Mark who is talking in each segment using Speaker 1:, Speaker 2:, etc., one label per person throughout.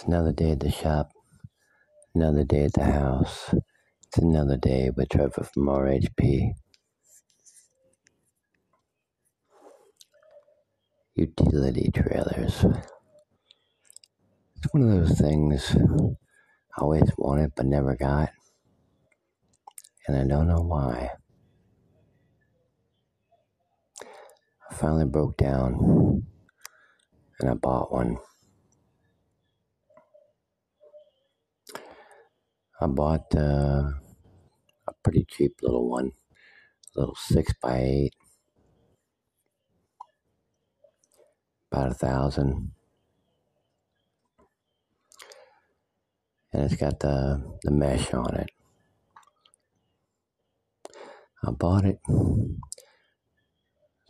Speaker 1: It's another day at the shop, another day at the house. It's another day with Trevor from RHP. Utility trailers. It's one of those things I always wanted but never got, and I don't know why. I finally broke down and I bought one. I bought uh, a pretty cheap little one, a little six by eight, about a thousand, and it's got the the mesh on it. I bought it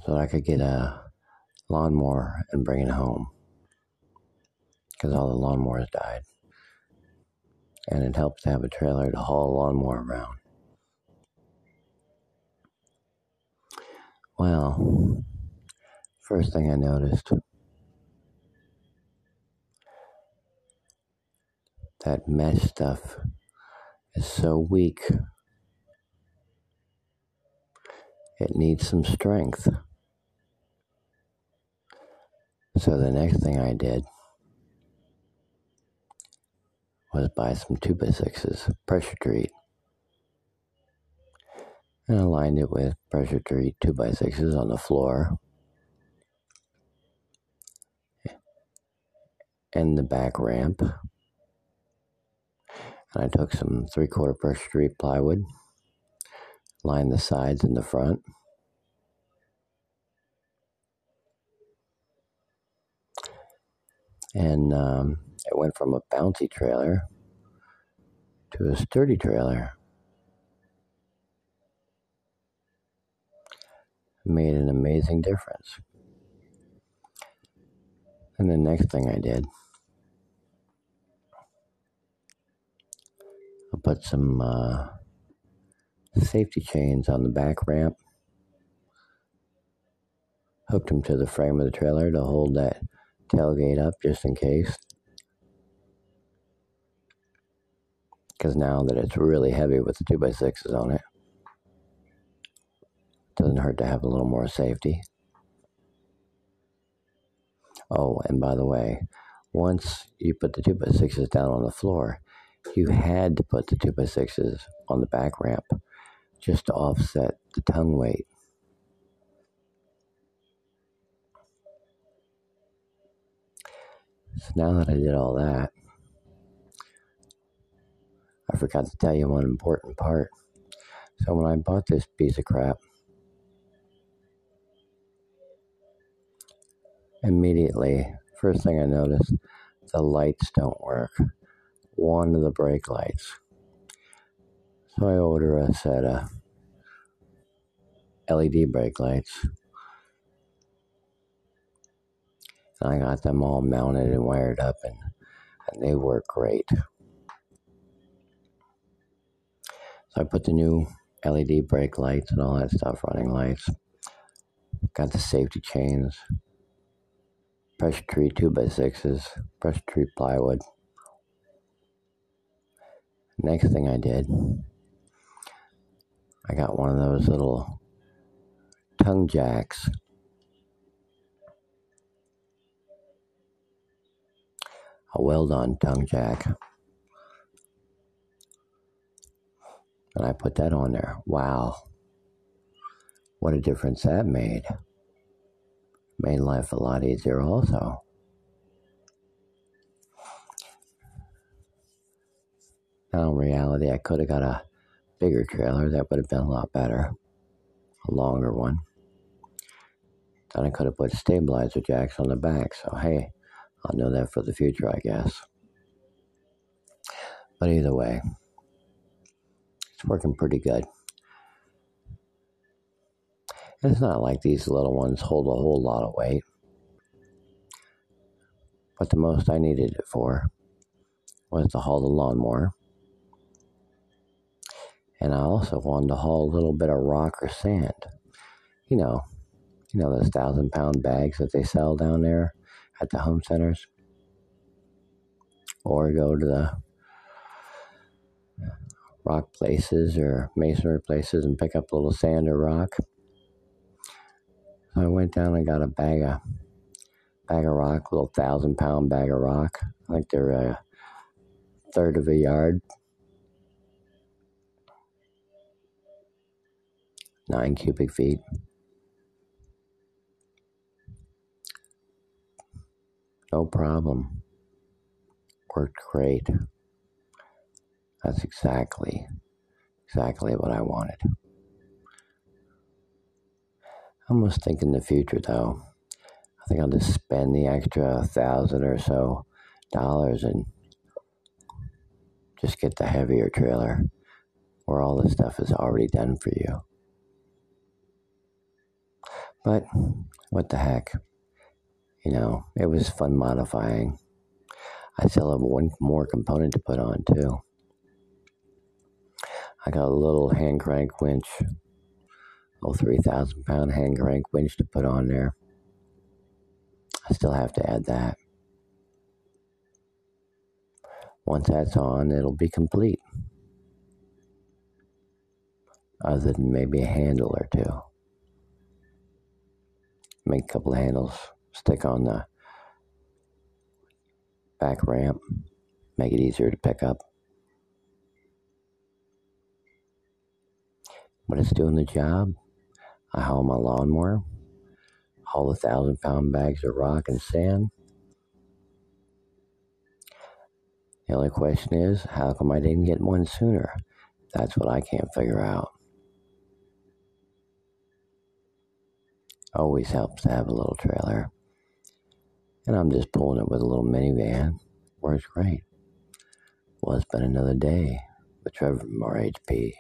Speaker 1: so I could get a lawnmower and bring it home because all the lawnmowers died and it helps to have a trailer to haul a lawnmower around. Well, first thing I noticed that mesh stuff is so weak. It needs some strength. So the next thing I did was buy some 2x6s, pressure treat. And I lined it with pressure treat 2x6s on the floor and the back ramp. And I took some three quarter pressure treat plywood, lined the sides and the front. And um, it went from a bouncy trailer to a sturdy trailer. Made an amazing difference. And the next thing I did, I put some uh, safety chains on the back ramp, hooked them to the frame of the trailer to hold that tailgate up just in case. because now that it's really heavy with the 2x6s on it, doesn't hurt to have a little more safety. Oh, and by the way, once you put the 2x6s down on the floor, you had to put the 2x6s on the back ramp just to offset the tongue weight. So now that I did all that, I forgot to tell you one important part. So when I bought this piece of crap, immediately, first thing I noticed, the lights don't work. One of the brake lights. So I order a set of LED brake lights. And I got them all mounted and wired up, and, and they work great. So I put the new LED brake lights and all that stuff, running lights. Got the safety chains, pressure treat 2x6s, pressure treat plywood. Next thing I did, I got one of those little tongue jacks. A weld on tongue jack. And I put that on there. Wow. What a difference that made. Made life a lot easier, also. Now, in reality, I could have got a bigger trailer. That would have been a lot better. A longer one. Then I could have put stabilizer jacks on the back. So, hey, I'll know that for the future, I guess. But either way, it's working pretty good. It's not like these little ones hold a whole lot of weight. But the most I needed it for was to haul the lawnmower. And I also wanted to haul a little bit of rock or sand. You know, you know those thousand pound bags that they sell down there at the home centers. or go to the rock places or masonry places and pick up a little sand or rock. So I went down and got a bag of bag of rock, a little thousand pound bag of rock. I think they're a third of a yard. Nine cubic feet. No problem. Worked great. That's exactly, exactly what I wanted. I almost think in the future though. I think I'll just spend the extra thousand or so dollars and just get the heavier trailer where all the stuff is already done for you. But what the heck? You know, it was fun modifying. I still have one more component to put on too. I got a little hand crank winch, a 3,000 pound hand crank winch to put on there. I still have to add that. Once that's on, it'll be complete. Other than maybe a handle or two. Make a couple of handles, stick on the back ramp, make it easier to pick up. But it's doing the job. I haul my lawnmower, haul the thousand pound bags of rock and sand. The only question is, how come I didn't get one sooner? That's what I can't figure out. Always helps to have a little trailer. And I'm just pulling it with a little minivan. Works great. Well, it's been another day with Trevor from RHP.